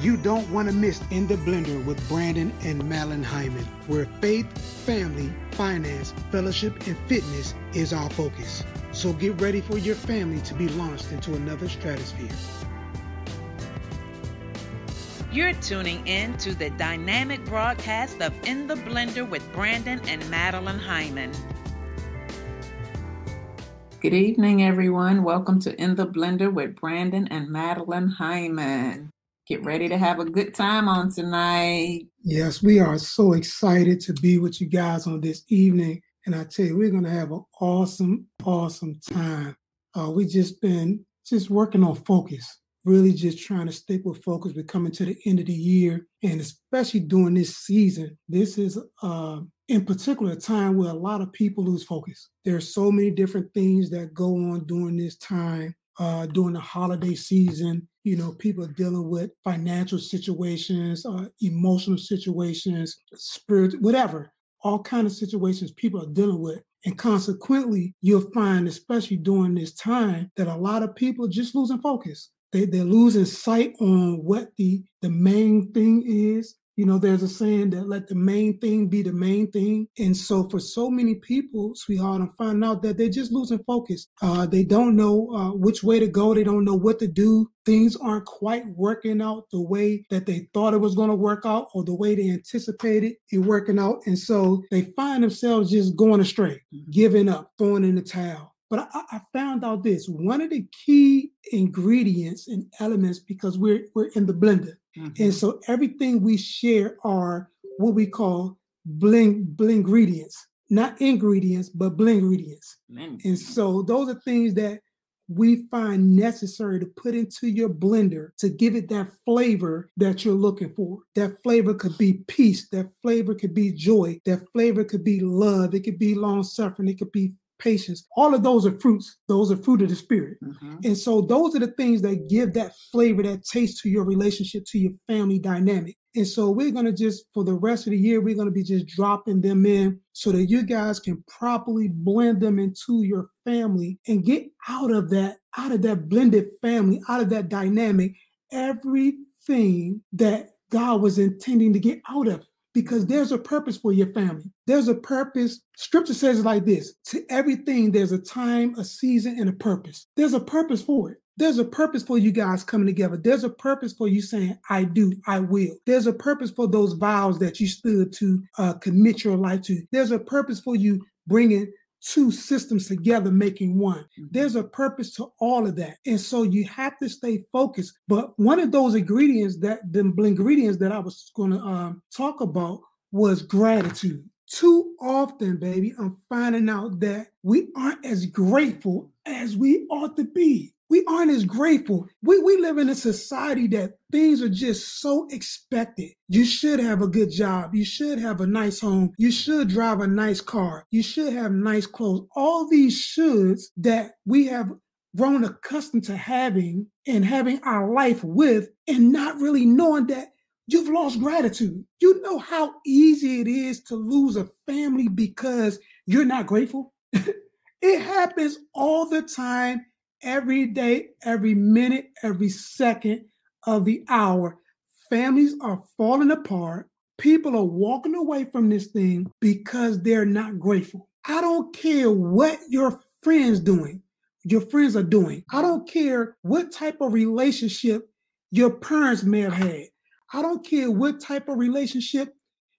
You don't want to miss In the Blender with Brandon and Madeline Hyman, where faith, family, finance, fellowship, and fitness is our focus. So get ready for your family to be launched into another stratosphere. You're tuning in to the dynamic broadcast of In the Blender with Brandon and Madeline Hyman. Good evening, everyone. Welcome to In the Blender with Brandon and Madeline Hyman. Get ready to have a good time on tonight. Yes, we are so excited to be with you guys on this evening. And I tell you, we're going to have an awesome, awesome time. Uh, we just been just working on focus really just trying to stick with focus. We're coming to the end of the year, and especially during this season, this is uh, in particular a time where a lot of people lose focus. There are so many different things that go on during this time, uh, during the holiday season. You know, people are dealing with financial situations, uh, emotional situations, spirit, whatever, all kind of situations people are dealing with. And consequently, you'll find, especially during this time, that a lot of people are just losing focus they, they're losing sight on what the the main thing is you know there's a saying that let the main thing be the main thing. And so for so many people sweetheart i'm finding out that they're just losing focus. Uh, they don't know uh, which way to go. They don't know what to do. Things aren't quite working out the way that they thought it was going to work out or the way they anticipated it working out. And so they find themselves just going astray giving up throwing in the towel but I, I, found out this one of the key ingredients and elements because we're we're in the blender, mm-hmm. and so everything we share are what we call bling bling ingredients, not ingredients, but bling ingredients. Mm-hmm. And so those are things that we find necessary to put into your blender to give it that flavor that you're looking for. That flavor could be peace, that flavor could be joy, that flavor could be love, it could be long suffering, it could be patience. All of those are fruits. Those are fruit of the spirit. Mm-hmm. And so those are the things that give that flavor, that taste to your relationship, to your family dynamic. And so we're going to just, for the rest of the year, we're going to be just dropping them in so that you guys can properly blend them into your family and get out of that, out of that blended family, out of that dynamic, everything that God was intending to get out of it because there's a purpose for your family. There's a purpose. Scripture says it like this to everything, there's a time, a season, and a purpose. There's a purpose for it. There's a purpose for you guys coming together. There's a purpose for you saying, I do, I will. There's a purpose for those vows that you stood to uh, commit your life to. There's a purpose for you bringing two systems together making one. Mm-hmm. There's a purpose to all of that. And so you have to stay focused. But one of those ingredients that the ingredients that I was going to um, talk about was gratitude. Too often, baby, I'm finding out that we aren't as grateful as we ought to be we aren't as grateful. We, we live in a society that things are just so expected. You should have a good job. You should have a nice home. You should drive a nice car. You should have nice clothes. All these shoulds that we have grown accustomed to having and having our life with and not really knowing that you've lost gratitude. You know how easy it is to lose a family because you're not grateful? it happens all the time every day, every minute, every second of the hour. Families are falling apart. People are walking away from this thing because they're not grateful. I don't care what your friends doing, your friends are doing. I don't care what type of relationship your parents may have had. I don't care what type of relationship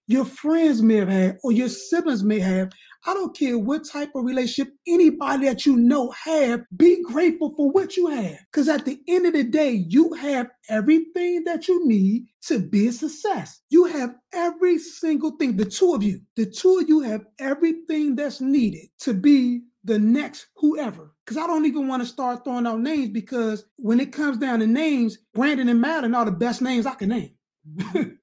your friends may have had or your siblings may have. I don't care what type of relationship anybody that you know have, be grateful for what you have. Because at the end of the day, you have everything that you need to be a success. You have every single thing, the two of you, the two of you have everything that's needed to be the next whoever. Because I don't even want to start throwing out names because when it comes down to names, Brandon and Madeline are the best names I can name.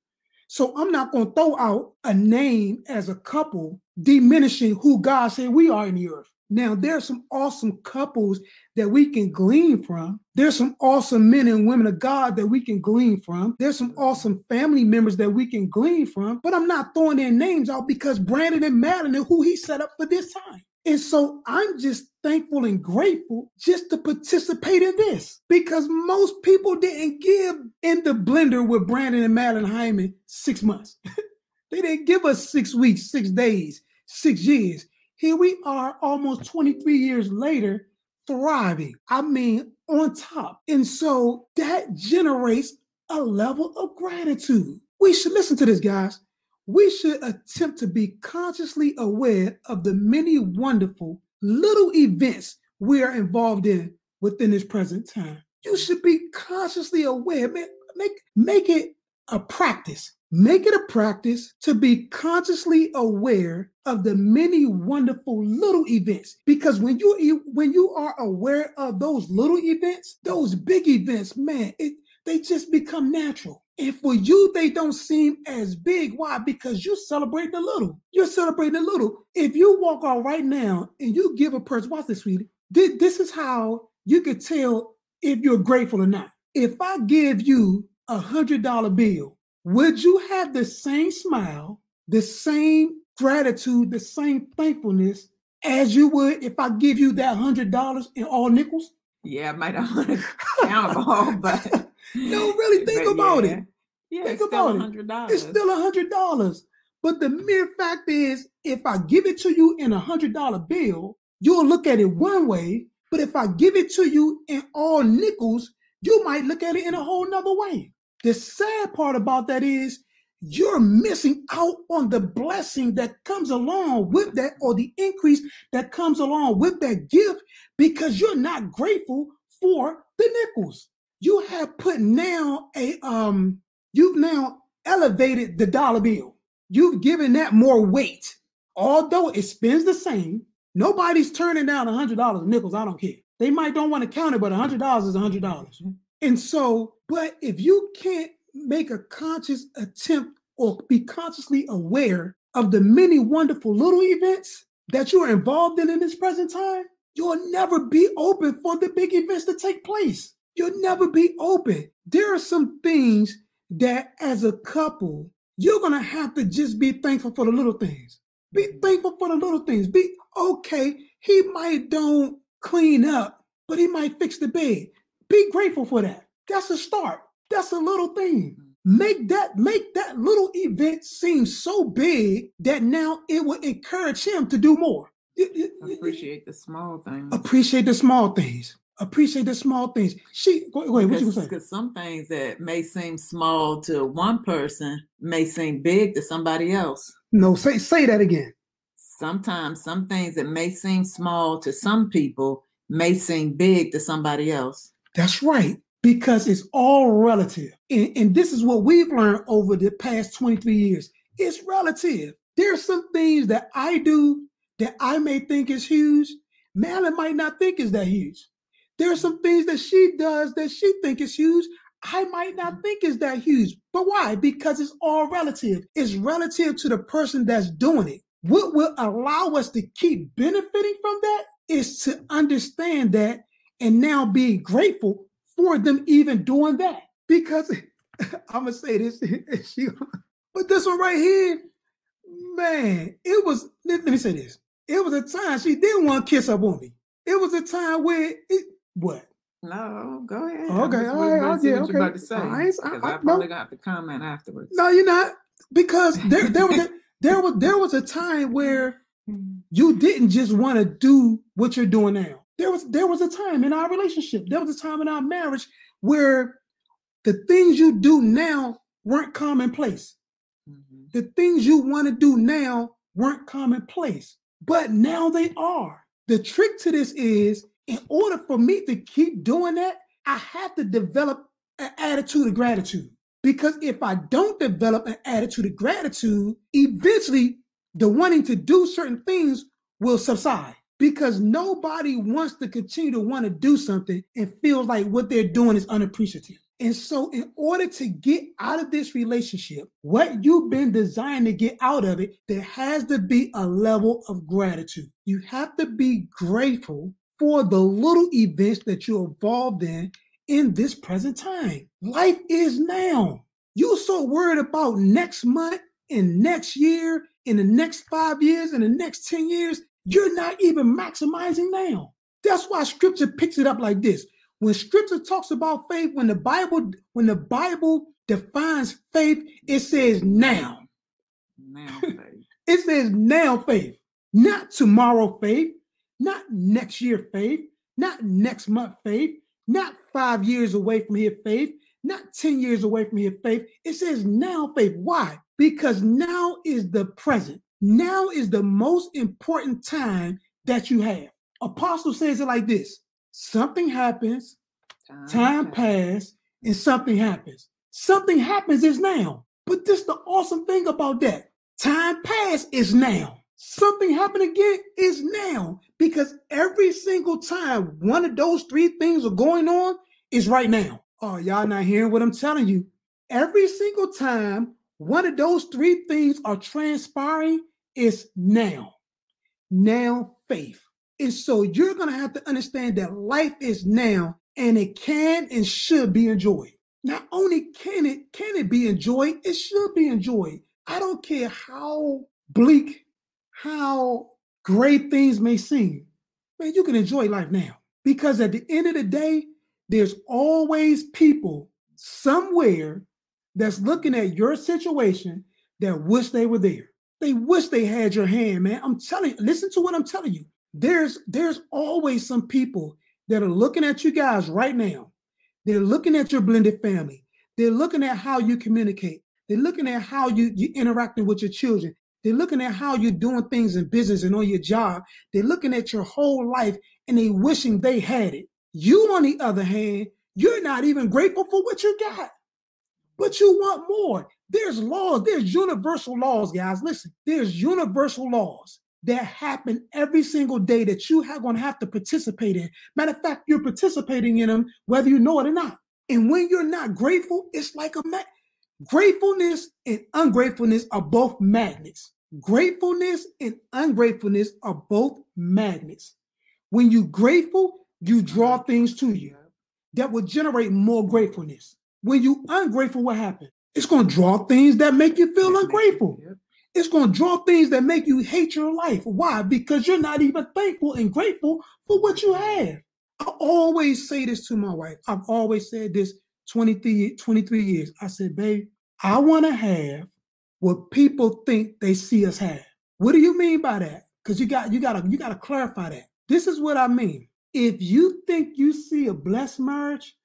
So I'm not going to throw out a name as a couple diminishing who God said we are in the earth. Now, there's some awesome couples that we can glean from. There's some awesome men and women of God that we can glean from. There's some awesome family members that we can glean from. But I'm not throwing their names out because Brandon and Madeline and who he set up for this time. And so I'm just thankful and grateful just to participate in this because most people didn't give in the blender with Brandon and Madeline Hyman six months. they didn't give us six weeks, six days, six years. Here we are almost 23 years later, thriving. I mean, on top. And so that generates a level of gratitude. We should listen to this, guys. We should attempt to be consciously aware of the many wonderful little events we are involved in within this present time. You should be consciously aware. Man, make, make it a practice. Make it a practice to be consciously aware of the many wonderful little events. Because when you when you are aware of those little events, those big events, man, it, they just become natural. And for you, they don't seem as big. Why? Because you're celebrating the little. You're celebrating the little. If you walk out right now and you give a person, watch this, sweetie. This is how you could tell if you're grateful or not. If I give you a hundred dollar bill, would you have the same smile, the same gratitude, the same thankfulness as you would if I give you that hundred dollars in all nickels? Yeah, I might not want to count them all, but no, really think but about yeah. it. Yeah, think it's about still it. $100. It's still a hundred dollars. But the mere fact is, if I give it to you in a hundred dollar bill, you'll look at it one way. But if I give it to you in all nickels, you might look at it in a whole nother way. The sad part about that is you're missing out on the blessing that comes along with that or the increase that comes along with that gift because you're not grateful for the nickels you have put now a um you've now elevated the dollar bill. You've given that more weight. Although it spends the same, nobody's turning down a hundred dollars nickels. I don't care. They might don't want to count it, but a hundred dollars is a hundred dollars. And so, but if you can't make a conscious attempt or be consciously aware of the many wonderful little events that you are involved in in this present time, you'll never be open for the big events to take place. You'll never be open. There are some things that, as a couple, you're going to have to just be thankful for the little things. Be mm-hmm. thankful for the little things. Be okay. He might don't clean up, but he might fix the bed. Be grateful for that. That's a start. That's a little thing. Mm-hmm. Make that make that little event seem so big that now it will encourage him to do more. Appreciate the small things. Appreciate the small things appreciate the small things. She wait, wait what you say? Because some things that may seem small to one person may seem big to somebody else. No, say say that again. Sometimes some things that may seem small to some people may seem big to somebody else. That's right. Because it's all relative. And, and this is what we've learned over the past 23 years. It's relative. There are some things that I do that I may think is huge. Madeline might not think is that huge. There are some things that she does that she think is huge. I might not mm-hmm. think is that huge. But why? Because it's all relative. It's relative to the person that's doing it. What will allow us to keep benefiting from that is to understand that and now be grateful for them even doing that. Because I'm gonna say this, but this one right here, man, it was. Let, let, me say this. It was a time she didn't want to kiss up on me. It was a time where it, what? No, go ahead. Okay, all right, I'll get okay. about to say, I, I, I, I probably no. got to comment afterwards. No, you're not, because there, there was a, there was there was a time where you didn't just want to do what you're doing now. There was there was a time in our relationship, there was a time in our marriage where the things you do now weren't commonplace. Mm-hmm. The things you want to do now weren't commonplace, but now they are. The trick to this is in order for me to keep doing that, I have to develop an attitude of gratitude. Because if I don't develop an attitude of gratitude, eventually the wanting to do certain things will subside because nobody wants to continue to want to do something and feels like what they're doing is unappreciative. And so, in order to get out of this relationship, what you've been designed to get out of it, there has to be a level of gratitude. You have to be grateful for the little events that you're involved in in this present time. Life is now. You're so worried about next month and next year, in the next five years, in the next 10 years. you're not even maximizing now. That's why scripture picks it up like this. When scripture talks about faith, when the Bible, when the Bible defines faith, it says now. Now faith. it says now faith, not tomorrow faith, not next year faith, not next month faith, not five years away from here faith, not 10 years away from here faith. It says now faith. Why? Because now is the present. Now is the most important time that you have. Apostle says it like this something happens, time, time passes, and something happens. Something happens is now. But this the awesome thing about that. Time past is now. Something happen again is now. Because every single time one of those three things are going on is right now. Oh, y'all not hearing what I'm telling you. Every single time one of those three things are transpiring is now. Now faith. And so you're going to have to understand that life is now and it can and should be enjoyed. Not only can it can it be enjoyed, it should be enjoyed. I don't care how bleak, how great things may seem. Man, you can enjoy life now. Because at the end of the day, there's always people somewhere that's looking at your situation that wish they were there. They wish they had your hand, man. I'm telling you, listen to what I'm telling you. There's there's always some people that are looking at you guys right now. They're looking at your blended family. They're looking at how you communicate. They're looking at how you you interacting with your children. They're looking at how you're doing things in business and on your job. They're looking at your whole life and they wishing they had it. You, on the other hand, you're not even grateful for what you got, but you want more. There's laws, there's universal laws, guys. Listen, there's universal laws that happen every single day that you are going to have to participate in. Matter of fact, you're participating in them whether you know it or not. And when you're not grateful, it's like a ma- gratefulness and ungratefulness are both magnets. Gratefulness and ungratefulness are both magnets. When you're grateful, you draw things to you that will generate more gratefulness. When you ungrateful, what happens? It's going to draw things that make you feel ungrateful. It's going to draw things that make you hate your life. Why? Because you're not even thankful and grateful for what you have. I always say this to my wife. I've always said this 23, 23 years. I said, babe, I want to have what people think they see us have. What do you mean by that? Because you got you gotta you gotta clarify that. This is what I mean. If you think you see a blessed marriage,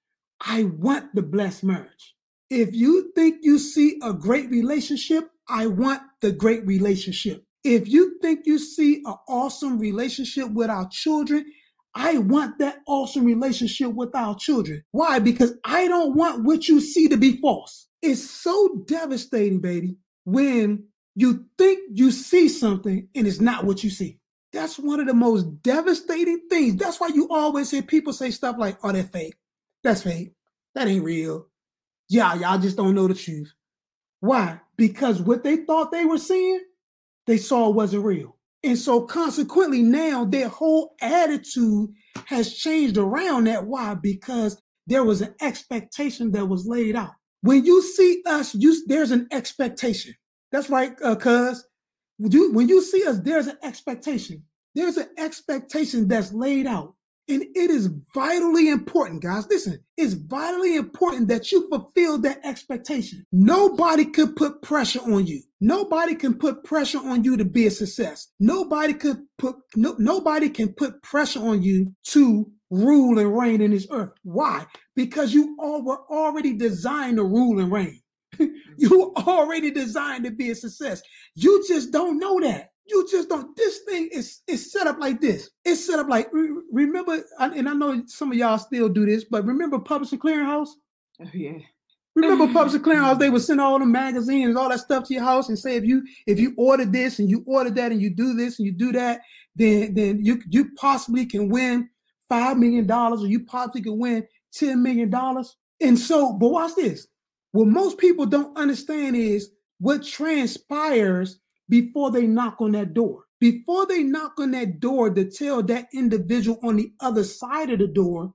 I want the blessed marriage. If you think you see a great relationship, I want the great relationship. If you think you see an awesome relationship with our children, I want that awesome relationship with our children. Why? Because I don't want what you see to be false. It's so devastating, baby, when you think you see something and it's not what you see. That's one of the most devastating things. That's why you always hear people say stuff like, oh, that's fake. That's fake. That ain't real. Yeah, y'all just don't know the truth. Why? Because what they thought they were seeing, they saw wasn't real. And so consequently, now their whole attitude has changed around that. Why? Because there was an expectation that was laid out. When you see us, you there's an expectation. That's right, uh, cuz when you see us, there's an expectation. There's an expectation that's laid out. And it is vitally important, guys. Listen, it's vitally important that you fulfill that expectation. Nobody could put pressure on you. Nobody can put pressure on you to be a success. Nobody could put no, nobody can put pressure on you to rule and reign in this earth. Why? Because you all were already designed to rule and reign. you already designed to be a success. You just don't know that. You just don't. This thing is is set up like this. It's set up like remember, and I know some of y'all still do this, but remember Publishing Clearinghouse? Oh yeah. Remember Publishing Clearinghouse? They would send all the magazines, all that stuff to your house, and say if you if you order this and you order that and you do this and you do that, then then you you possibly can win five million dollars or you possibly can win ten million dollars. And so, but watch this. What most people don't understand is what transpires before they knock on that door. Before they knock on that door to tell that individual on the other side of the door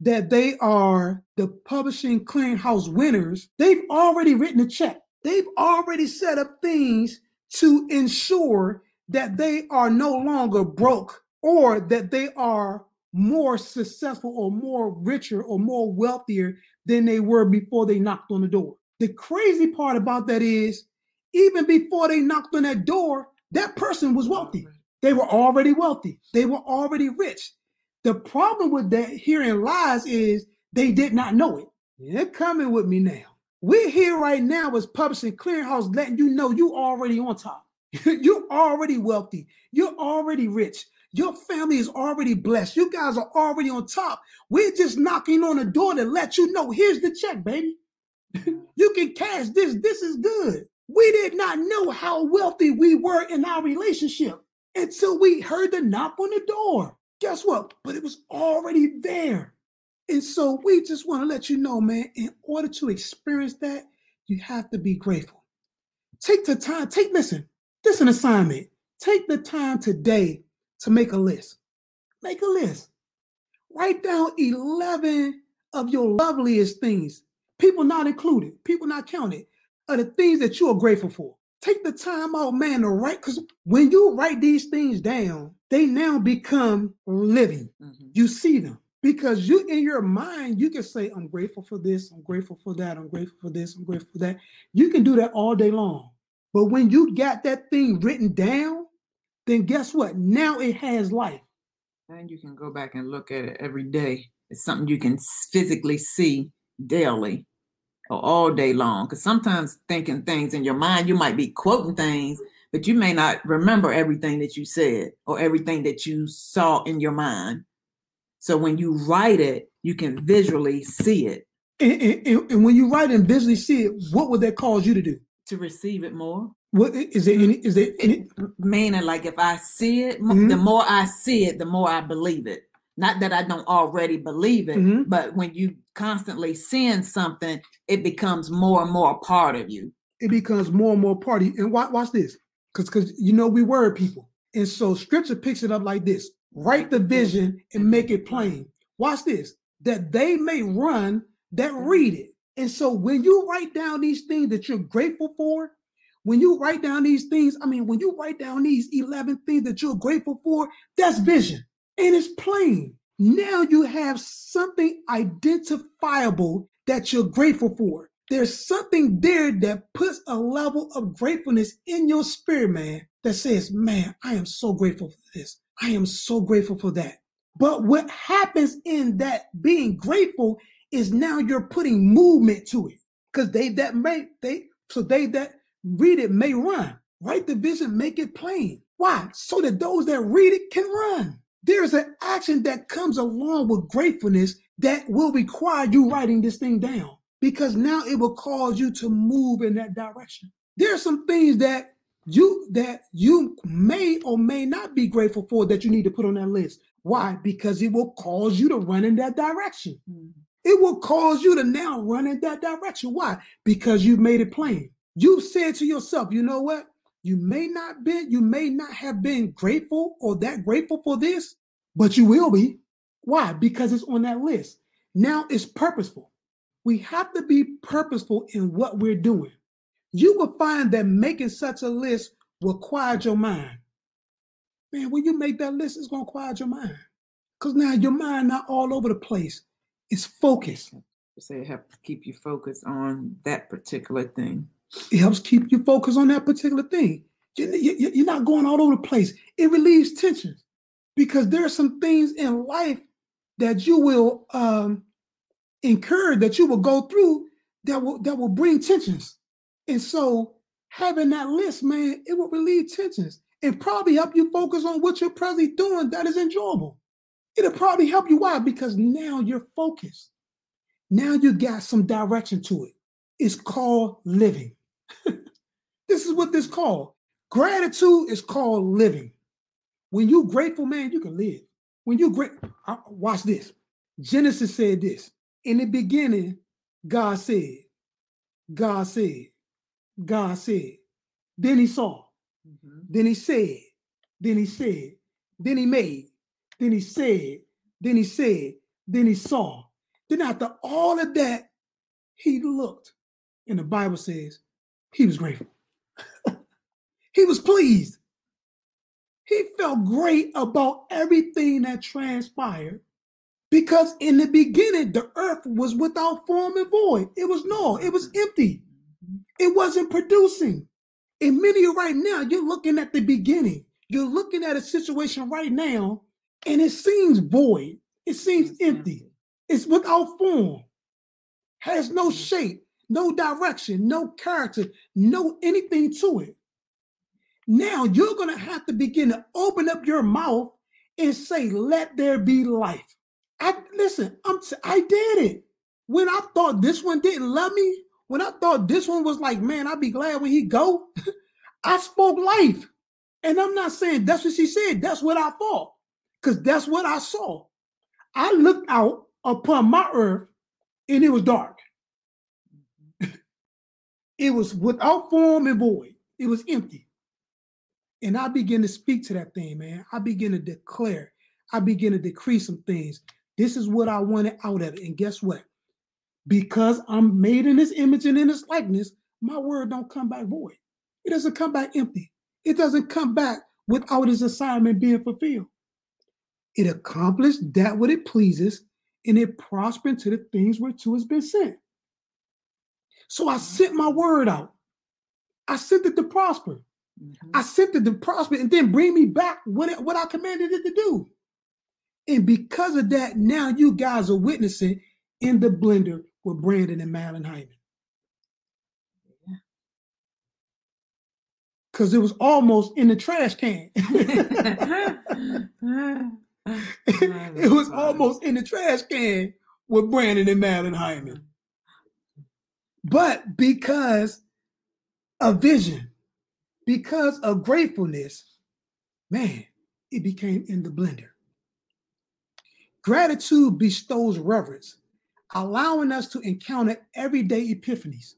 that they are the publishing clearinghouse winners, they've already written a check. They've already set up things to ensure that they are no longer broke or that they are more successful or more richer or more wealthier than they were before they knocked on the door. The crazy part about that is, even before they knocked on that door, that person was wealthy. They were already wealthy. They were already rich. The problem with that hearing lies is they did not know it. They're coming with me now. We're here right now as publishing clearinghouse, letting you know you already on top. You're already wealthy. You're already rich. Your family is already blessed. You guys are already on top. We're just knocking on the door to let you know here's the check, baby. you can cash this. This is good. We did not know how wealthy we were in our relationship until we heard the knock on the door. Guess what? But it was already there. And so we just want to let you know, man, in order to experience that, you have to be grateful. Take the time, take, listen, this is an assignment. Take the time today to make a list. Make a list. Write down 11 of your loveliest things, people not included, people not counted, are the things that you are grateful for. Take the time out, man, to write, because when you write these things down, they now become living. Mm-hmm. You see them. Because you in your mind you can say i'm grateful for this i'm grateful for that i'm grateful for this i'm grateful for that. You can do that all day long. But when you got that thing written down then guess what? Now it has life. And you can go back and look at it every day. It's something you can physically see daily or all day long because sometimes thinking things in your mind you might be quoting things but you may not remember everything that you said or everything that you saw in your mind so when you write it, you can visually see it. And, and, and, when you write and visually see it, what would that cause you to do? To receive it more. What is there any? Is there any? Meaning, like if I see it, mm-hmm. the more I see it, the more I believe it. Not that I don't already believe it, mm-hmm. but when you constantly seeing something, it becomes more and more a part of you. It becomes more and more part of you. And watch, watch this, because because you know we word people, and so Scripture picks it up like this: write the vision and make it plain. Watch this that they may run that read it. And so when you write down these things that you're grateful for, when you write down these things, I mean, when you write down these 11 things that you're grateful for, that's vision and it's plain. Now you have something identifiable that you're grateful for. There's something there that puts a level of gratefulness in your spirit, man, that says, man, I am so grateful for this. I am so grateful for that. But what happens in that being grateful is now you're putting movement to it. Because they that may they so they that read it may run. Write the vision, make it plain. Why? So that those that read it can run. There's an action that comes along with gratefulness that will require you writing this thing down because now it will cause you to move in that direction. There are some things that you that you may or may not be grateful for that you need to put on that list. Why? Because it will cause you to run in that direction. Mm-hmm. It will cause you to now run in that direction. Why? Because you've made it plain. You've said to yourself, you know what? You may not be, you may not have been grateful or that grateful for this, but you will be. Why? Because it's on that list. Now it's purposeful. We have to be purposeful in what we're doing you will find that making such a list will quiet your mind. Man, when you make that list, it's going to quiet your mind. Because now your mind not all over the place. It's focused. Say it helps keep you focused on that particular thing. It helps keep you focused on that particular thing. You're not going all over the place. It relieves tension because there are some things in life that you will um, incur, that you will go through that will that will bring tensions. And so having that list, man, it will relieve tensions and probably help you focus on what you're presently doing that is enjoyable. It'll probably help you. Why? Because now you're focused. Now you got some direction to it. It's called living. this is what this called. Gratitude is called living. When you grateful, man, you can live. When you great, watch this. Genesis said this. In the beginning, God said, God said, God said. Then he saw. Mm-hmm. Then he said. Then he said. Then he made. Then he said. Then he said. Then he saw. Then after all of that, he looked. And the Bible says he was grateful. he was pleased. He felt great about everything that transpired because in the beginning, the earth was without form and void. It was null, it was empty. It wasn't producing. And many of right now, you're looking at the beginning. You're looking at a situation right now, and it seems void. It seems empty. It's without form, has no shape, no direction, no character, no anything to it. Now you're going to have to begin to open up your mouth and say, "Let there be life." I listen. I'm. I did it when I thought this one didn't love me. When I thought this one was like, man, I'd be glad when he go. I spoke life, and I'm not saying that's what she said. That's what I thought, because that's what I saw. I looked out upon my earth, and it was dark. It was without form and void. It was empty. And I begin to speak to that thing, man. I begin to declare. I begin to decree some things. This is what I wanted out of it. And guess what? Because I'm made in this image and in this likeness, my word don't come back void. It doesn't come back empty. It doesn't come back without its assignment being fulfilled. It accomplished that what it pleases, and it prospered to the things whereto it's been sent. So I sent my word out. I sent it to prosper. Mm-hmm. I sent it to prosper and then bring me back what, it, what I commanded it to do. And because of that, now you guys are witnessing in the blender with Brandon and Madeline Hyman. Because it was almost in the trash can. it was almost in the trash can with Brandon and Madeline Hyman. But because of vision, because of gratefulness, man, it became in the blender. Gratitude bestows reverence, allowing us to encounter everyday epiphanies.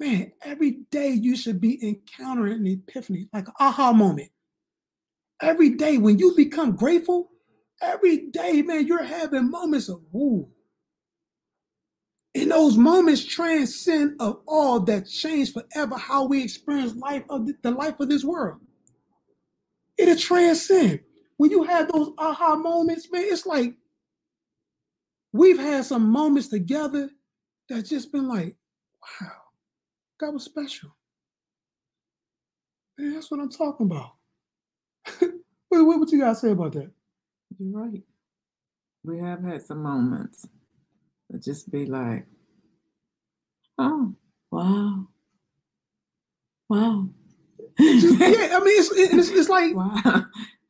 Man, every day you should be encountering an epiphany, like aha moment. Every day when you become grateful, every day, man, you're having moments of woo. And those moments transcend of all that change forever how we experience life of the, life of this world. It'll transcend when you have those aha moments, man, it's like we've had some moments together that's just been like, wow, that was special. Man, that's what I'm talking about. what, what, what you guys say about that? You're right. We have had some moments that just be like, oh, wow. Wow. just, yeah, I mean, it's, it's, it's like, wow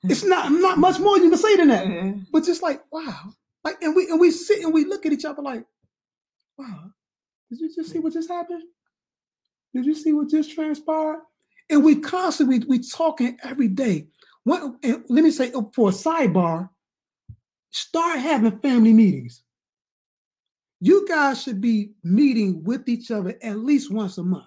it's not not much more you can say than that. Yeah. But just like, wow. Like and we and we sit and we look at each other like, wow, did you just see what just happened? Did you see what just transpired? And we constantly we talking every day. What let me say for a sidebar, start having family meetings. You guys should be meeting with each other at least once a month.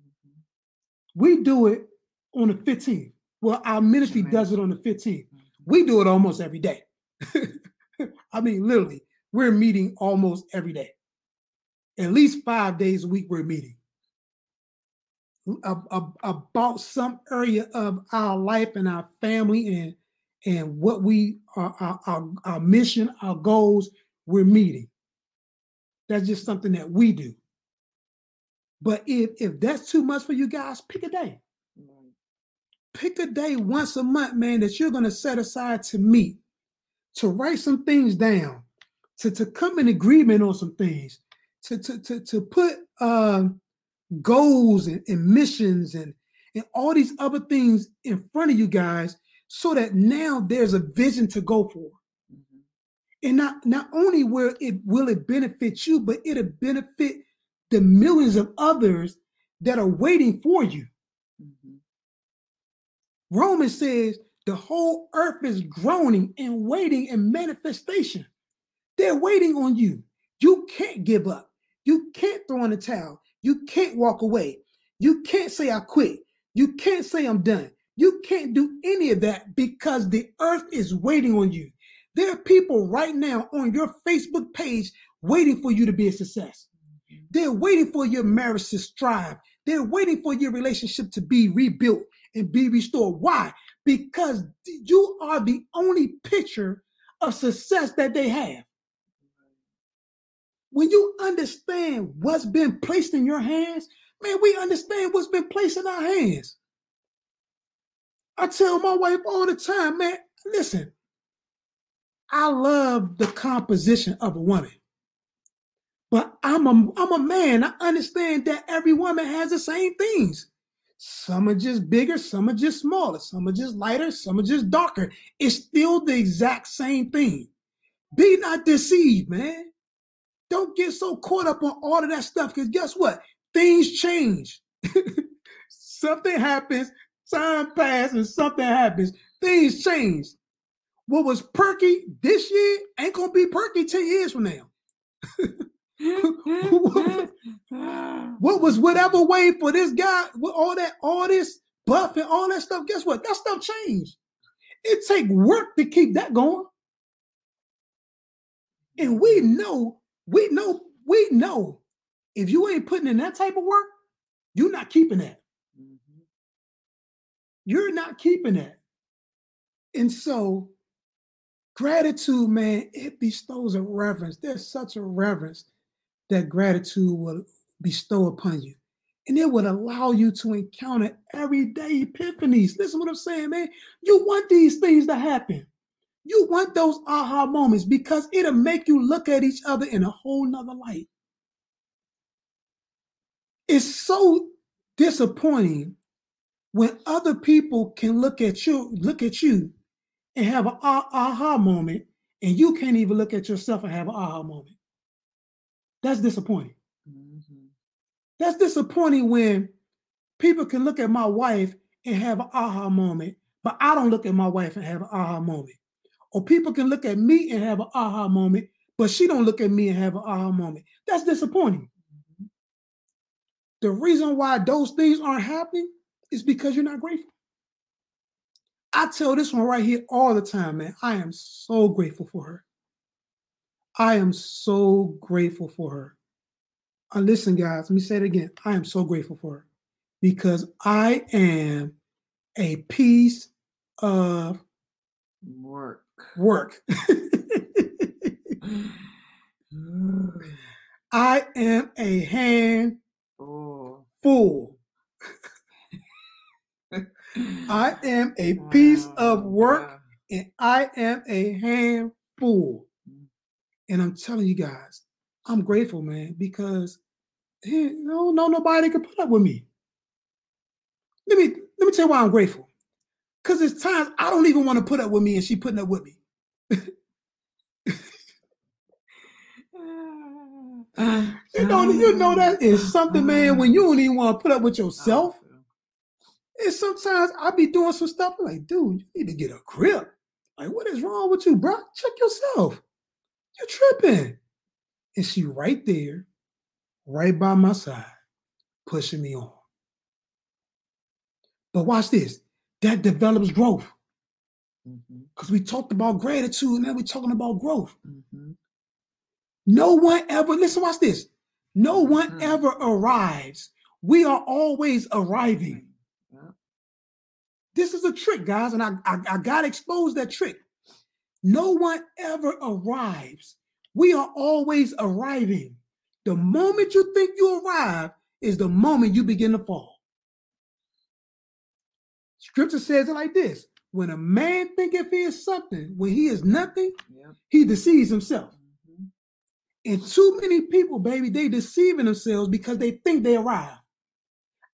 Mm-hmm. We do it on the 15th. Well, our ministry does it on the 15th. Mm-hmm. We do it almost every day. I mean, literally, we're meeting almost every day. At least five days a week, we're meeting about some area of our life and our family and and what we our, our, our mission, our goals, we're meeting. That's just something that we do. But if if that's too much for you guys, pick a day pick a day once a month, man, that you're going to set aside to meet, to write some things down, to, to come in agreement on some things, to, to, to, to put uh, goals and, and missions and, and all these other things in front of you guys so that now there's a vision to go for. Mm-hmm. And not, not only will it will it benefit you, but it'll benefit the millions of others that are waiting for you. Romans says the whole earth is groaning and waiting in manifestation. They're waiting on you. You can't give up. You can't throw in the towel. You can't walk away. You can't say I quit. You can't say I'm done. You can't do any of that because the earth is waiting on you. There are people right now on your Facebook page waiting for you to be a success. They're waiting for your marriage to strive. They're waiting for your relationship to be rebuilt and be restored. Why? Because you are the only picture of success that they have. When you understand what's been placed in your hands, man, we understand what's been placed in our hands. I tell my wife all the time, man, listen, I love the composition of a woman. But I'm a I'm a man. I understand that every woman has the same things. Some are just bigger, some are just smaller, some are just lighter, some are just darker. It's still the exact same thing. Be not deceived, man. Don't get so caught up on all of that stuff because guess what? Things change. something happens, time passes, and something happens. Things change. What was perky this year ain't gonna be perky 10 years from now. what was whatever way for this guy with all that, all this buff and all that stuff? Guess what? That stuff changed. It take work to keep that going. And we know, we know, we know if you ain't putting in that type of work, you're not keeping that. Mm-hmm. You're not keeping that. And so gratitude, man, it bestows a reverence. There's such a reverence that gratitude will bestow upon you. And it would allow you to encounter everyday epiphanies. Listen what I'm saying, man. You want these things to happen. You want those aha moments because it'll make you look at each other in a whole nother light. It's so disappointing when other people can look at you, look at you and have an aha moment, and you can't even look at yourself and have an aha moment. That's disappointing. Mm-hmm. That's disappointing when people can look at my wife and have an aha moment, but I don't look at my wife and have an aha moment. Or people can look at me and have an aha moment, but she don't look at me and have an aha moment. That's disappointing. Mm-hmm. The reason why those things aren't happening is because you're not grateful. I tell this one right here all the time, man. I am so grateful for her. I am so grateful for her. Uh, listen, guys, let me say it again. I am so grateful for her because I am a piece of work. Work. I am a hand oh. full. I am a piece of work and I am a handful. And I'm telling you guys, I'm grateful, man, because hey, no, no, nobody can put up with me. Let me let me tell you why I'm grateful. Because there's times I don't even want to put up with me, and she putting up with me. Ah, ah, you know, you know that is ah, something, man. When you don't even want to put up with oh, yourself, and sometimes I be doing some stuff I'm like, dude, you need to get a grip. Like, what is wrong with you, bro? Check yourself. You're tripping. And she right there, right by my side, pushing me on. But watch this. That develops growth. Because mm-hmm. we talked about gratitude and now we're talking about growth. Mm-hmm. No one ever, listen, watch this. No one mm-hmm. ever arrives. We are always arriving. This is a trick, guys, and I, I, I got to expose that trick. No one ever arrives. We are always arriving. The moment you think you arrive is the moment you begin to fall. Scripture says it like this when a man thinketh he is something, when he is nothing, yeah. he deceives himself. Mm-hmm. And too many people, baby, they deceiving themselves because they think they arrive.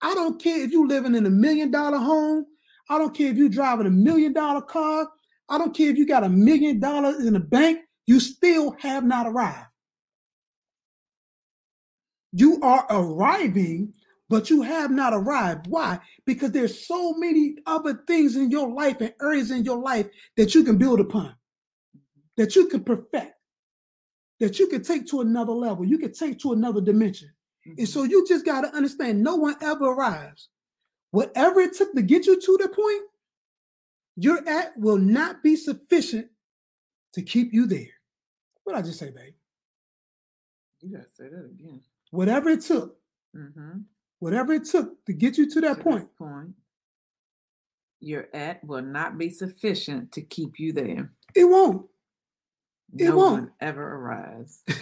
I don't care if you living in a million dollar home. I don't care if you're driving a million dollar car. I don't care if you got a million dollars in the bank, you still have not arrived. You are arriving, but you have not arrived. Why? Because there's so many other things in your life and areas in your life that you can build upon, that you can perfect, that you can take to another level, you can take to another dimension. Mm-hmm. And so you just got to understand no one ever arrives. Whatever it took to get you to the point, you're at will not be sufficient to keep you there. What I just say, babe? You gotta say that again. Whatever it took, mm-hmm. whatever it took to get you to that to point, point, You're at will not be sufficient to keep you there. It won't. It no won't. ever arrives.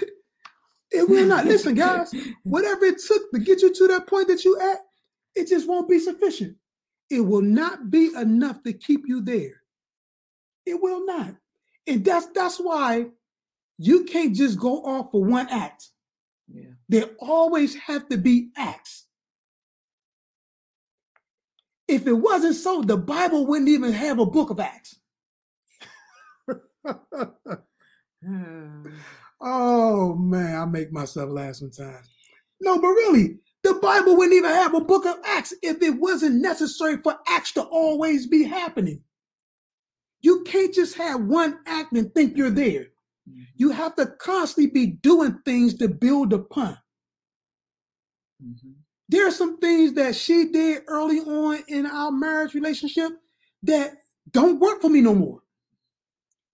It will not. Listen, guys, whatever it took to get you to that point that you at, it just won't be sufficient. It will not be enough to keep you there. It will not. And that's that's why you can't just go off for one act. Yeah. There always have to be acts. If it wasn't so, the Bible wouldn't even have a book of Acts. Hmm. oh man, I make myself laugh sometimes. No, but really, the Bible wouldn't even have a book of Acts if it wasn't necessary for acts to always be happening. You can't just have one act and think you're there. You have to constantly be doing things to build upon. Mhm. There are some things that she did early on in our marriage relationship that don't work for me no more.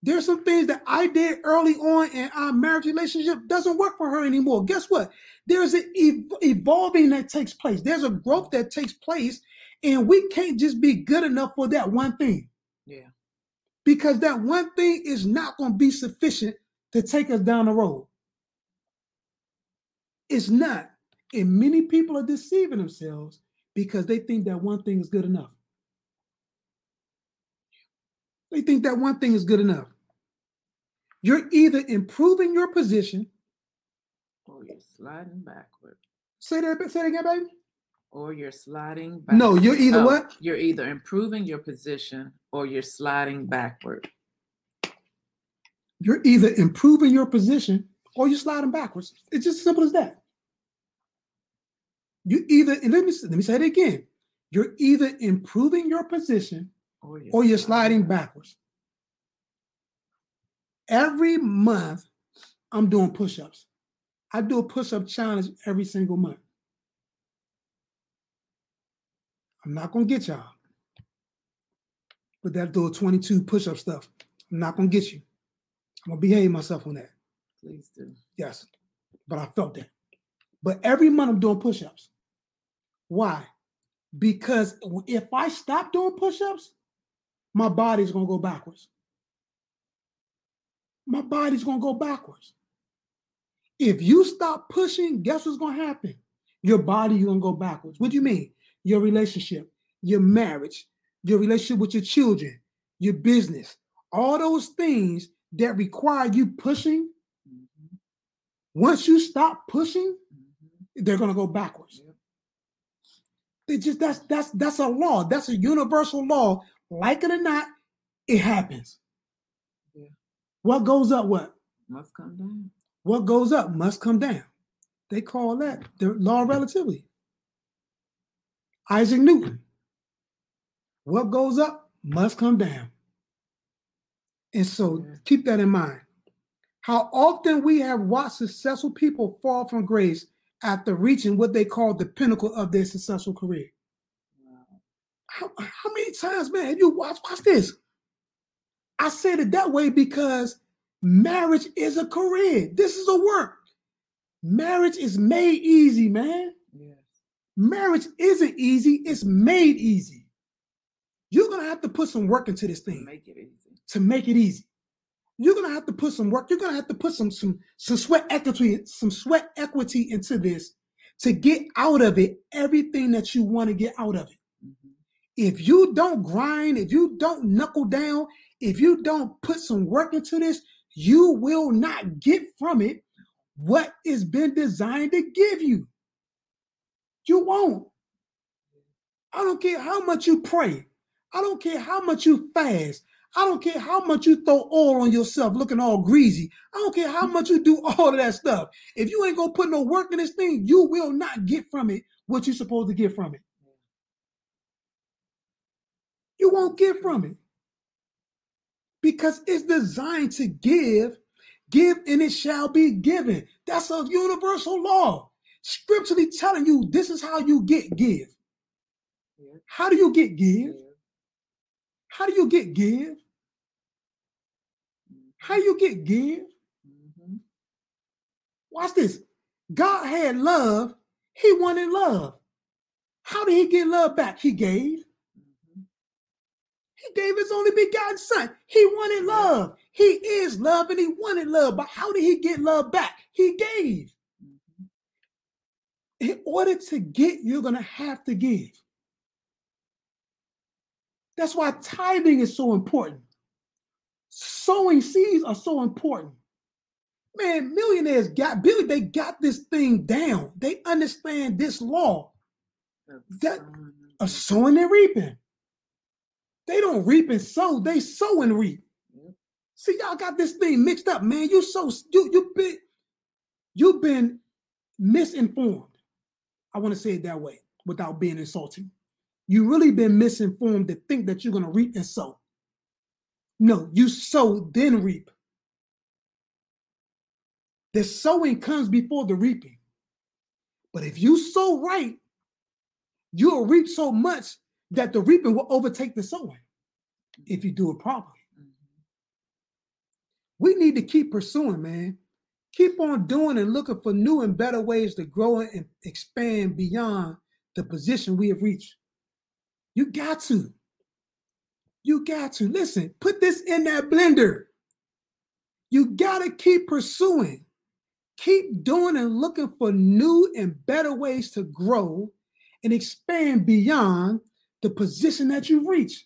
There's some things that I did early on in our marriage relationship doesn't work for her anymore. Guess what? There's an ev- evolving that takes place. There's a growth that takes place, and we can't just be good enough for that one thing Yeah. because that one thing is not going to be sufficient to take us down the road. It's not. And many people are deceiving themselves because they think that one thing is good enough. They think that one thing is good enough. You're either improving your position. Or you're sliding backward. Say that, say that again, baby. Or you're sliding. No, you're either what? You're either improving your position or you're sliding backward. You're either improving your position or you're sliding backwards. It's just as simple as that. You either, and let me let me say it again. You're either improving your position Oh, or you're, or you're sliding backwards. Every month, I'm doing push-ups. I do a push-up challenge every single month. I'm not gonna get y'all, but that little 22 push-up stuff, I'm not gonna get you. I'm gonna behave myself on that. Please do. Yes, but I felt that. But every month I'm doing push-ups. Why? Because if I stop doing push-ups, my body's gonna go backwards. My body's gonna go backwards. If you stop pushing, guess what's gonna happen? Your body you gonna go backwards. What do you mean? Your relationship, your marriage, your relationship with your children, your business, all those things that require you pushing. Mhm. Once you stop pushing, Mhm. they're gonna go backwards. It just that's that's that's a law. That's a universal law. Like it or not, it happens. Yeah. What goes up, what? Must come down. What goes up must come down. They call that the law of relativity. Isaac Newton. What goes up must come down. And so Yeah. keep that in mind. How often we have watched successful people fall from grace after reaching what they call the pinnacle of their successful career. How, how many times, man, have you watched? Watch this. I said it that way because marriage is a career. This is a work. Marriage is made easy, man. Yes. Marriage isn't easy, it's made easy. You're going to have to put some work into this To thing Make it easy. to make it easy. You're going to have to put some work. You're going to have to put some some some sweat equity some sweat equity into this to get out of it everything that you want to get out of it. If you don't grind, if you don't knuckle down, if you don't put some work into this, you will not get from it what has been designed to give you. You won't. I don't care how much you pray. I don't care how much you fast. I don't care how much you throw oil on yourself looking all greasy. I don't care how much you do all of that stuff. If you ain't gonna put no work in this thing, you will not get from it what you're supposed to get from it. You won't get from it because it's designed to give, give, and it shall be given. That's a universal law. Scripturally telling you this is how you get give. Yeah. How do you get give? Yeah. How do you get give? How you get give? Mhm. Watch this. God had love, he wanted love. How did he get love back? He gave. He gave his only begotten son. He wanted love. He is love and he wanted love. But how did he get love back? He gave. In order to get, you're going to have to give. That's why tithing is so important. Sowing seeds are so important. Man, millionaires got Billy, they got this thing down. They understand this law that of sowing and reaping. They don't reap and sow, they sow and reap. See, y'all got this thing mixed up, man. You so you you been you've been misinformed. I want to say it that way without being insulting. You really been misinformed to think that you're gonna reap and sow. No, you sow then reap. The sowing comes before the reaping. But if you sow right, you'll reap so much that the reaping will overtake the sowing if you do it properly. Mm-hmm. We need to keep pursuing, man. Keep on doing and looking for new and better ways to grow and expand beyond the position we have reached. You got to. You got to. Listen, put this in that blender. You got to keep pursuing. Keep doing and looking for new and better ways to grow and expand beyond the position that you've reached.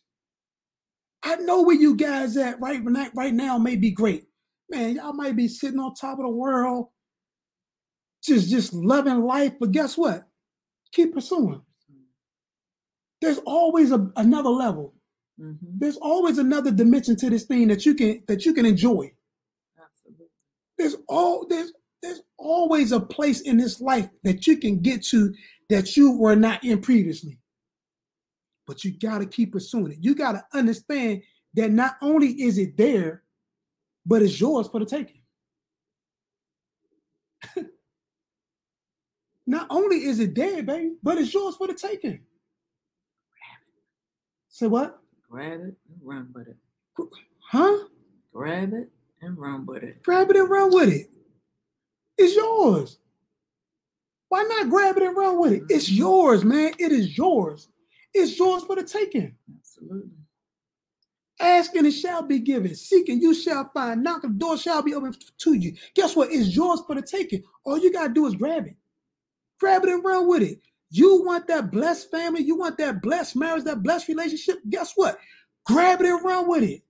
I know where you guys at right, right now may be great. Man, y'all might be sitting on top of the world, just, just loving life. But guess what? Keep pursuing. There's always a, another level. Mm-hmm. There's always another dimension to this thing that you can that you can enjoy. Absolutely. There's all there's there's always a place in this life that you can get to that you were not in previously. But you got to keep pursuing it. You got to understand that not only is it there, but it's yours for the taking. not only is it there, baby, but it's yours for the taking. Say what? Grab it and run with it. Huh? Grab it and run with it. Grab it and run with it. It's yours. Why not grab it and run with it? It's mm-hmm. yours, man. It is yours. It's yours for the taking. Absolutely. Ask and it shall be given. Seek and you shall find. Knock, the door shall be open to you. Guess what? It's yours for the taking. All you got to do is grab it. Grab it and run with it. You want that blessed family, you want that blessed marriage, that blessed relationship. Guess what? Grab it and run with it.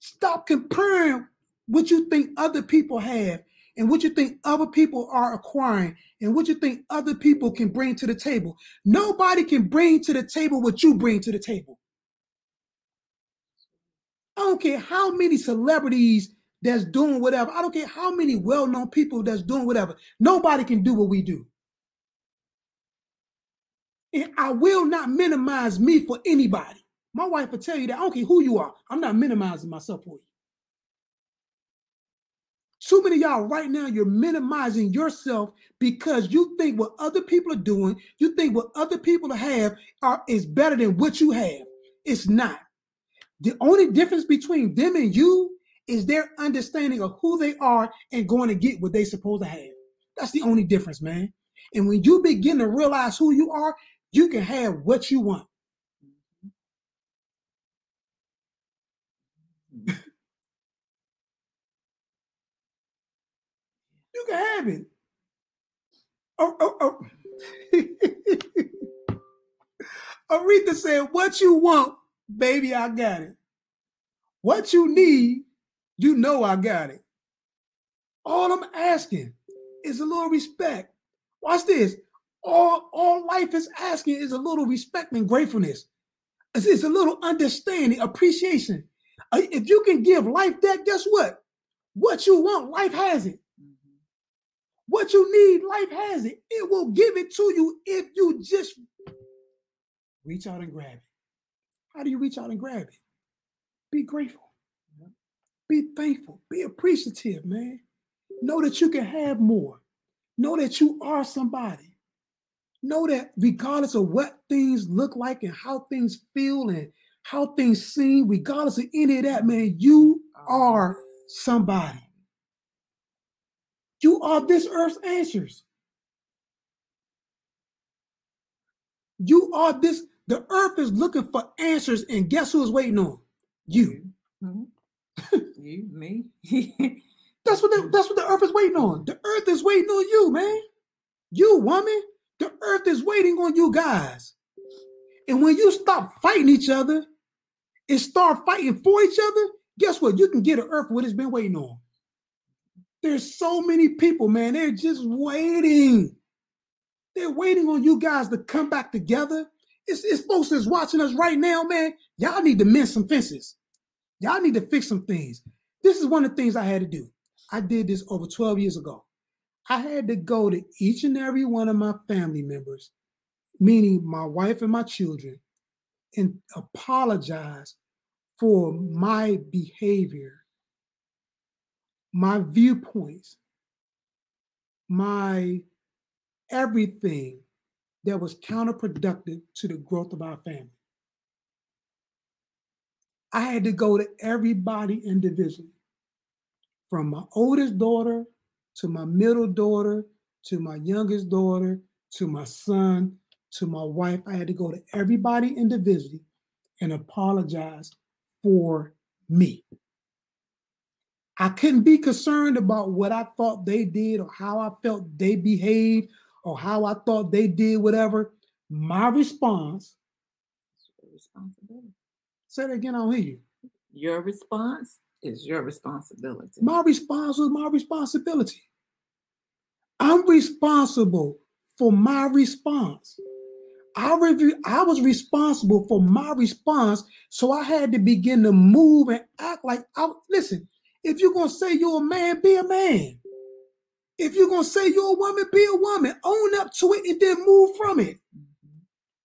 Stop comparing what you think other people have and what you think other people are acquiring and what you think other people can bring to the table. Nobody can bring to the table what you bring to the table. I don't care how many celebrities that's doing whatever. I don't care how many well-known people that's doing whatever. Nobody can do what we do. And I will not minimize me for anybody. My wife will tell you that I don't care who you are. I'm not minimizing myself for you. So many y'all right now, you're minimizing yourself because you think what other people are doing, you think what other people have are is better than what you have. It's not. The only difference between them and you is their understanding of who they are and going to get what they're supposed to have. That's the only difference, man. And when you begin to realize who you are, you can have what you want. You can have it. Oh, oh, oh. Aretha said, What you want, baby, I got it. What you need, you know I got it. All I'm asking is a little respect. Watch this. All, all life is asking is a little respect and gratefulness. It's, it's a little understanding, appreciation. Uh, if you can give life that, guess what? What you want, life has it. What you need, life has it. It will give it to you if you just reach out and grab it. How do you reach out and grab it? Be grateful. Be thankful. Be appreciative, man. Know that you can have more. Know that you are somebody. Know that regardless of what things look like and how things feel and how things seem, regardless of any of that, man, you uh-huh. are somebody. You are this earth's answers. You are this The earth is looking for answers, and guess who is waiting on? You. Mm-hmm. you, me. that's what the, that's what the earth is waiting on. The earth is waiting on you, man. You woman. The earth is waiting on you guys. And when you stop fighting each other and start fighting for each other, guess what? You can get an earth what it's been waiting on. There's so many people, man. They're just waiting. They're waiting on you guys to come back together. It's, it's folks that's watching us right now, man. Y'all need to mend some fences. Y'all need to fix some things. This is one of the things I had to do. I did this over 12 years ago. I had to go to each and every one of my family members, meaning my wife and my children, and apologize for my behavior, my viewpoints, my everything that was counterproductive to the growth of our family. I had to go to everybody individually, from my oldest daughter to my middle daughter to my youngest daughter to my son to my wife. I had to go to everybody individually and apologize for me. I couldn't be concerned about what I thought they did or how I felt they behaved or how I thought they did whatever. My response. Responsibility. Say it again, I don't hear you. Your response is your responsibility. My response was my responsibility. I'm responsible for my response. I review, I was responsible for my response, so I had to begin to move and act like I listen. If you're gonna say you're a man, be a man. If you're gonna say you're a woman, be a woman. Own up to it and then move from it.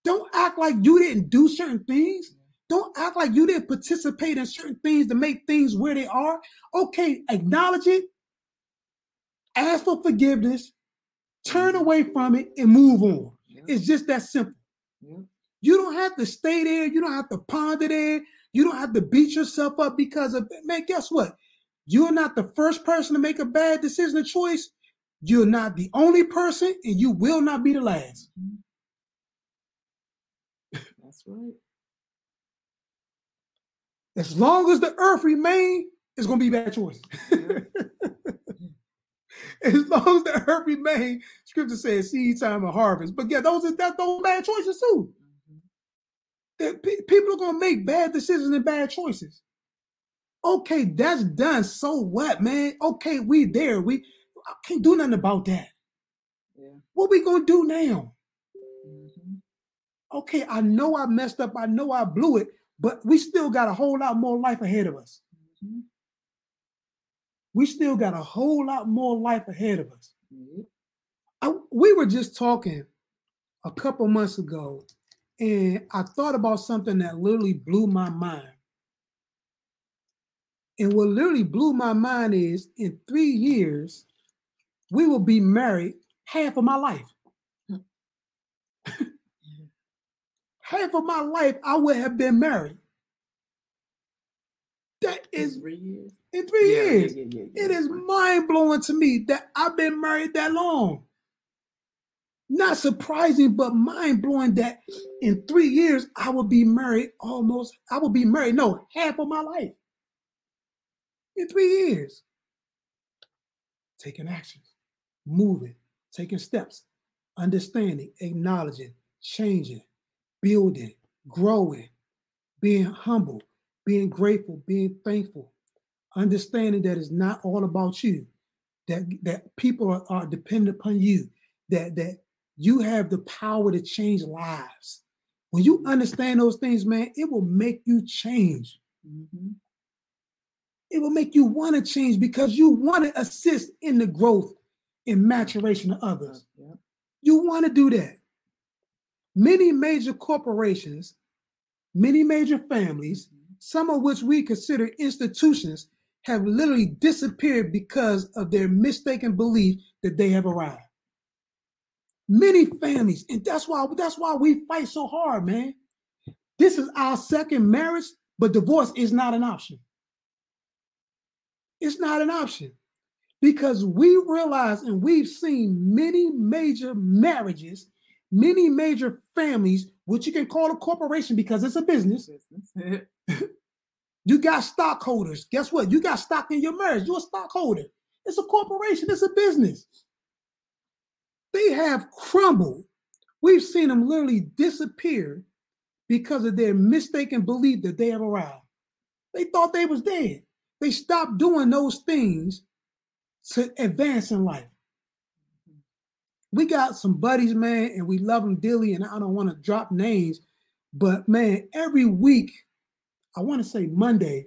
Don't act like you didn't do certain things. Don't act like you didn't participate in certain things to make things where they are. Okay, acknowledge it, ask for forgiveness, turn mm-hmm. away from it, and move on. It's just that simple. You don't have to stay there. You don't have to ponder there. You don't have to beat yourself up because of man. Guess what? You're not the first person to make a bad decision or choice. You're not the only person, and you will not be the last. That's right. As long as the earth remains, it's gonna be bad choice. as long as the earth remains, scripture says seed time and harvest. But yeah, those are that those bad choices too. Mm-hmm. People are gonna make bad decisions and bad choices. Okay, that's done. So what, man? Okay, we there. We I can't do nothing about that. Yeah. What we gonna do now? Mm-hmm. Okay, I know I messed up. I know I blew it, but we still got a whole lot more life ahead of us. Mm-hmm. We still got a whole lot more life ahead of us. Mm-hmm. I, we were just talking a couple months ago, and I thought about something that literally blew my mind. And what literally blew my mind is in three years, we will be married half of my life. half of my life, I would have been married. That is in three years. In three yeah, years. Yeah, yeah, it is mind blowing to me that I've been married that long. Not surprising, but mind blowing that in three years I will be married almost, I will be married, no, half of my life. In three years. Taking actions, moving, taking steps, understanding, acknowledging, changing, building, growing, being humble, being grateful, being thankful, understanding that it's not all about you, that that people are, are dependent upon you, that that you have the power to change lives. When you understand those things, man, it will make you change. Mm-hmm. It will make you want to change because you want to assist in the growth and maturation of others. Yeah. You want to do that. Many major corporations, many major families, mm-hmm. some of which we consider institutions, have literally disappeared because of their mistaken belief that they have arrived. Many families, and that's why that's why we fight so hard, man. This is our second marriage, but divorce is not an option. It's not an option because we realize and we've seen many major marriages, many major families which you can call a corporation because it's a business. Business. You got stockholders. Guess what? You got stock in your marriage. You're a stockholder. It's a corporation, it's a business. They have crumbled. We've seen them literally disappear because of their mistaken belief that they have arrived. They thought they was dead. They stop doing those things to advance in life. We got some buddies, man, and we love them dearly. And I don't want to drop names, but man, every week, I want to say Monday,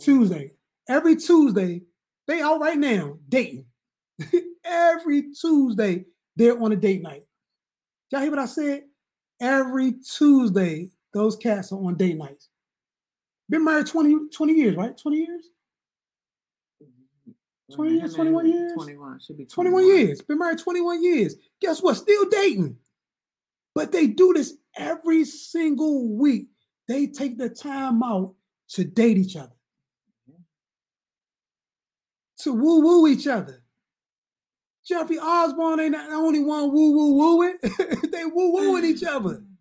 Tuesday, every Tuesday, they out right now dating. every Tuesday, they're on a date night. Y'all hear what I said? Every Tuesday, those cats are on date nights. Been married 20, 20 years, right? 20 years? 20 years, 21 years? 21. Should be 21 years. Been married 21 years. Guess what? Still dating. But they do this every single week. They take the time out to date each other, to woo woo each other. Jeffrey Osborne ain't the only one woo woo wooing. they woo wooing each other.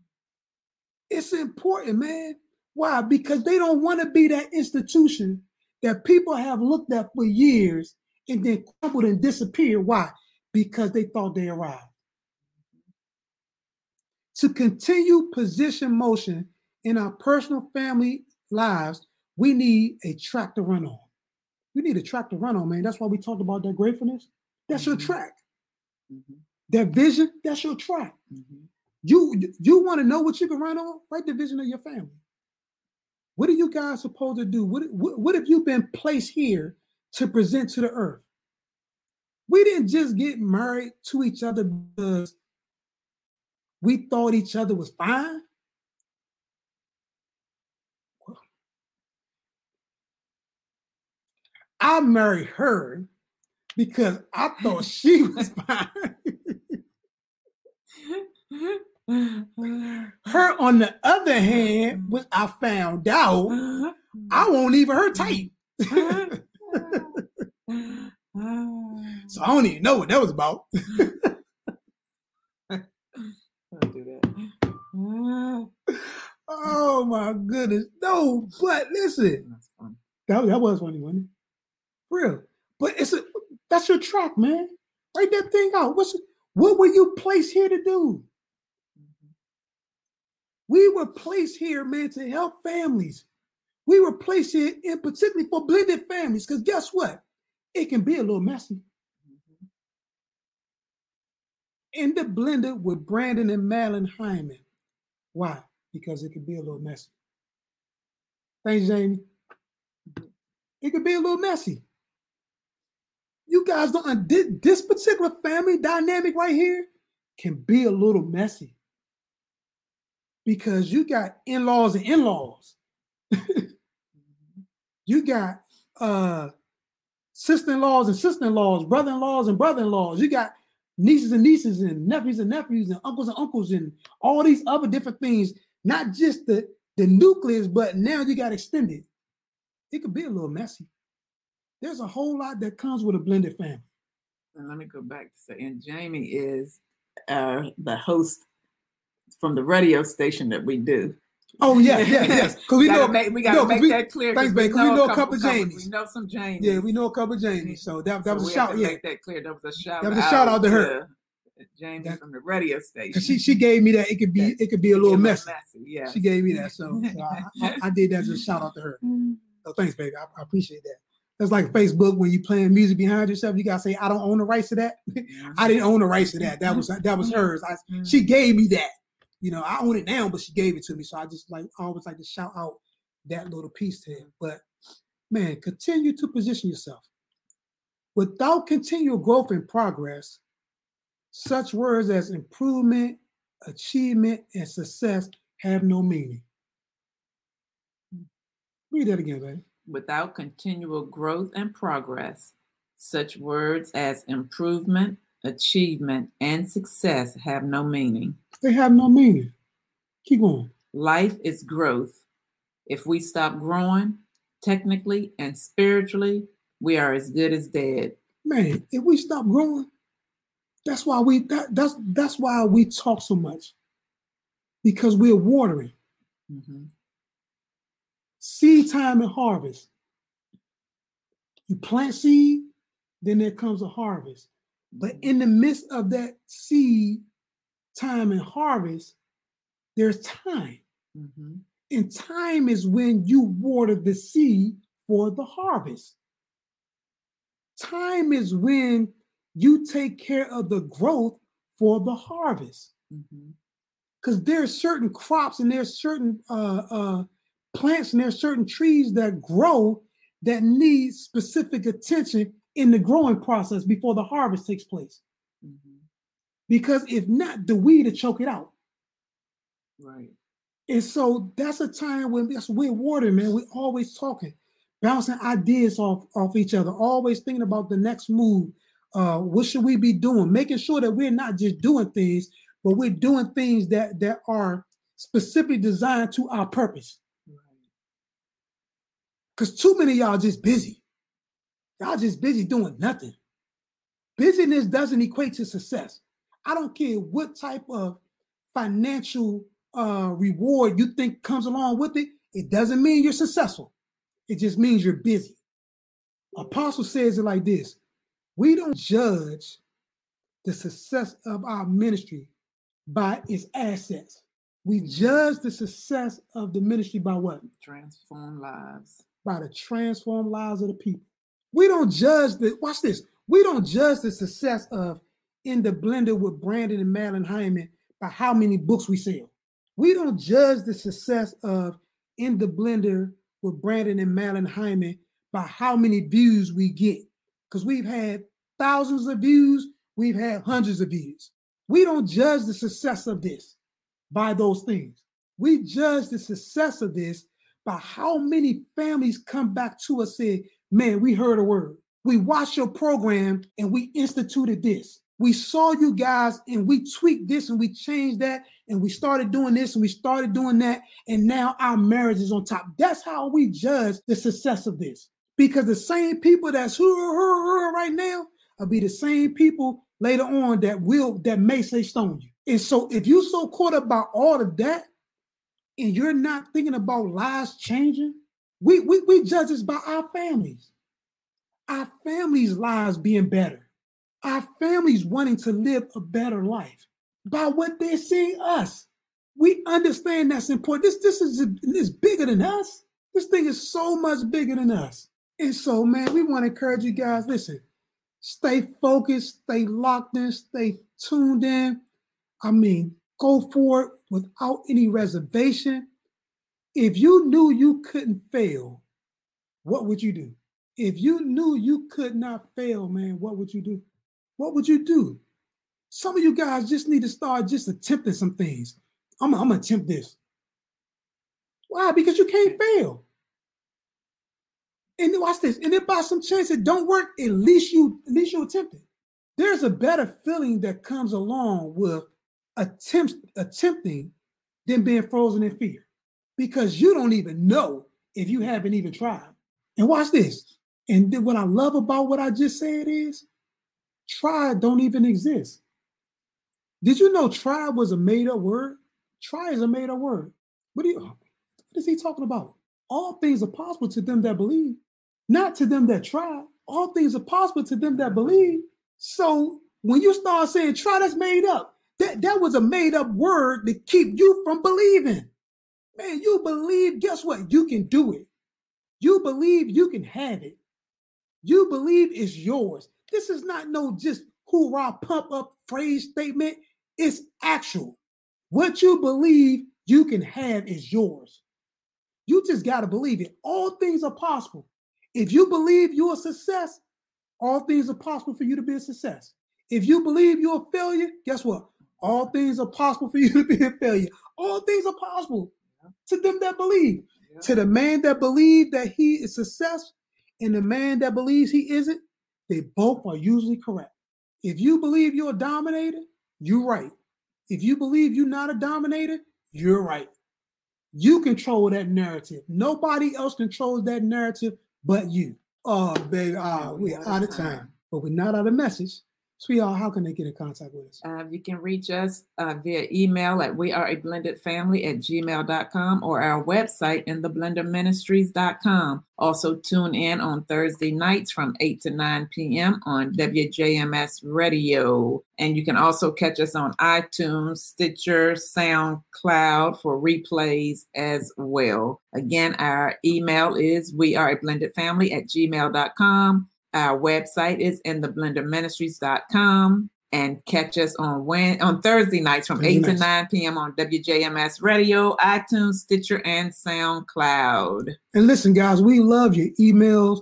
It's important, man. Why? Because they don't want to be that institution that people have looked at for years and then crumbled and disappeared. Why? Because they thought they arrived. To continue position motion in our personal family lives, we need a track to run on. We need a track to run on, man. That's why we talked about that gratefulness. That's your Mhm. track. Mhm, That vision, that's your track. mhm. You you want to know what you can run on? Write the vision of your family. What are you guys supposed to do? What, what, what have you been placed here to present to the earth? We didn't just get married to each other because we thought each other was fine. I married her because I thought she was fine. Mm-hmm. Her, on the other hand, mm-hmm. which I found out, mm-hmm. I won't even her type. So I don't even know what that was about. Don't do that. Oh my goodness. No, but listen, That's fun. that, that was funny, wasn't it? Real. But it's a that's your track, man. Write that thing out. What's what were you placed here to do? We were placed here, man, to help families. We were placed here in particularly for blended families. Because guess what? It can be a little messy. In the blender with Brandon and Madeline Hyman. Why? Because it could be a little messy. Thanks, Jamie. It could be a little messy. You guys don't this particular family dynamic right here can be a little messy because you got in-laws and in-laws. You got uh sister-in-laws and sister-in-laws, brother-in-laws and brother-in-laws. You got nieces and nieces and nephews and nephews and uncles and uncles and all these other different things. Not just the the nucleus, but now you got extended. It could be a little messy. There's a whole lot that comes with a blended family. And let me go back to say, and Jamie is uh, the host from the radio station that we do. Oh yeah, yeah, yes. Because we know, make, we gotta no, 'cause make we- that clear. thanks, 'cause babe, 'cause we know a couple couple- Jamies. We know some Jamies. yeah, we know a couple of Jamies. So that, that So was a we have shout. Yeah, Make that clear. That was a shout. That was a shout out to her. Jamie That- from the radio station. she she gave me that. It could be it could be a little messy. Yeah. She gave me that, so, so I, I, I did that as a shout out to her. Mm. So thanks, baby. I, I appreciate that. That's like Facebook when you playing music behind yourself. You gotta say, "I don't own the rights to that." I didn't mm-hmm. own the rights to that. That mm-hmm. was that was mm-hmm. hers. I, she gave me that. You know, I own it now, but she gave it to me. So I just like always like to shout out that little piece to him. But man, continue to position yourself. Without continual growth and progress, such words as improvement, achievement, and success have no meaning. Read that again, baby. Without continual growth and progress, such words as improvement, achievement, and success have no meaning. They have no meaning. Keep going. Life is growth. If we stop growing, technically and spiritually, we are as good as dead. Man, if we stop growing, that's why we that, that's that's why we talk so much. because we're watering. Mm-hmm. Seed time and harvest. You plant seed, then there comes a harvest. But in the midst of that seed time and harvest, there's time. Mm-hmm. And time is when you water the seed for the harvest. Time is when you take care of the growth for the harvest. Because Mm-hmm. there's certain crops and there's certain uh, uh, plants and there's certain trees that grow that need specific attention in the growing process before the harvest takes place. Mm-hmm. Because if not, the weed will choke it out. Right. And so that's a time when that's we're water, man. We're always talking, bouncing ideas off, off each other, always thinking about the next move. Uh, what should we be doing? Making sure that we're not just doing things, but we're doing things that that are specifically designed to our purpose. Right. Because too many of y'all just busy. Y'all just busy doing nothing. Busyness doesn't equate to success. I don't care what type of financial uh, reward you think comes along with it. It doesn't mean you're successful. It just means you're busy. Apostle says it like this: We don't judge the success of our ministry by its assets. We judge the success of the ministry by what? Transform lives. by the transformed lives of the people. We don't judge the watch this. We don't judge the success of in the blender with Brandon and Madeline Hyman by how many books we sell. We don't judge the success of in the blender with Brandon and Madeline Hyman by how many views we get. Because we've had thousands of views, we've had hundreds of views. We don't judge the success of this by those things. We judge the success of this by how many families come back to us say, man, we heard a word. We watched your program and we instituted this. We saw you guys and we tweaked this and we changed that and we started doing this and we started doing that. And now our marriage is on top. That's how we judge the success of this. Because the same people that's right now will be the same people later on that will that may say stone you. And so if you so caught up by all of that and you're not thinking about lives changing, we we, we judge this by our families. Our families' lives being better. Our families wanting to live a better life by what they're seeing us. We understand that's important. This this is is bigger than us. This thing is so much bigger than us. And so, man, we want to encourage you guys. Listen, stay focused, stay locked in, stay tuned in. I mean, go for it without any reservation. If you knew you couldn't fail, what would you do? If you knew you could not fail, man, what would you do? What would you do? Some of you guys just need to start just attempting some things. I'm, I'm gonna attempt this. Why? Because you can't fail. And watch this. And if by some chance it don't work, at least you at least you attempt it. There's a better feeling that comes along with attempts attempting than being frozen in fear because you don't even know if you haven't even tried. And watch this. And what I love about what I just said is try don't even exist. Did you know try was a made up word? Try is a made up word. What, you, what is he talking about? All things are possible to them that believe, not to them that try. All things are possible to them that believe. So when you start saying try, that's made up. That, that was a made up word to keep you from believing. Man, you believe, guess what? You can do it. You believe you can have it. You believe it's yours. This is not no just hoorah pump up phrase statement. It's actual. What you believe you can have is yours. You just got to believe it. All things are possible. If you believe you're a success, all things are possible for you to be a success. If you believe you're a failure, guess what? All things are possible for you to be a failure. All things are possible to them that believe. Yeah. To the man that believes that he is success and the man that believes he isn't, they both are usually correct. If you believe you're a dominator, you're right. If you believe you're not a dominator, you're right. You control that narrative. Nobody else controls that narrative but you. Oh, baby, ah, we're out of time, but we're not out of message. Sweetheart, how can they get in contact with us? Uh, you can reach us uh, via email at we are a blended family at gmail.com or our website in theblenderministries.com. Also, tune in on Thursday nights from 8 to 9 p.m. on WJMS Radio. And you can also catch us on iTunes, Stitcher, SoundCloud for replays as well. Again, our email is we are a blended family at gmail.com. Our website is in theblenderministries.com and catch us on when on Thursday nights from 8 to 9 p.m. on WJMS Radio, iTunes, Stitcher, and SoundCloud. And listen, guys, we love your emails.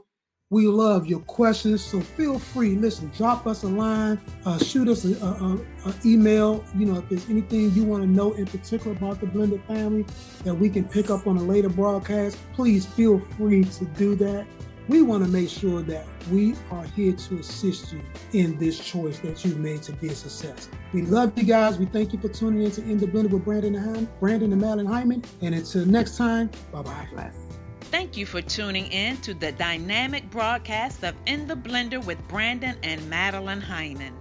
We love your questions. So feel free, listen, drop us a line, uh, shoot us an email. You know, if there's anything you want to know in particular about the blended family that we can pick up on a later broadcast, please feel free to do that we want to make sure that we are here to assist you in this choice that you made to be a success. We love you guys. We thank you for tuning in to In the Blender with Brandon and Brandon and Madeline Hyman. And until next time, bye bye. Thank you for tuning in to the dynamic broadcast of In the Blender with Brandon and Madeline Hyman.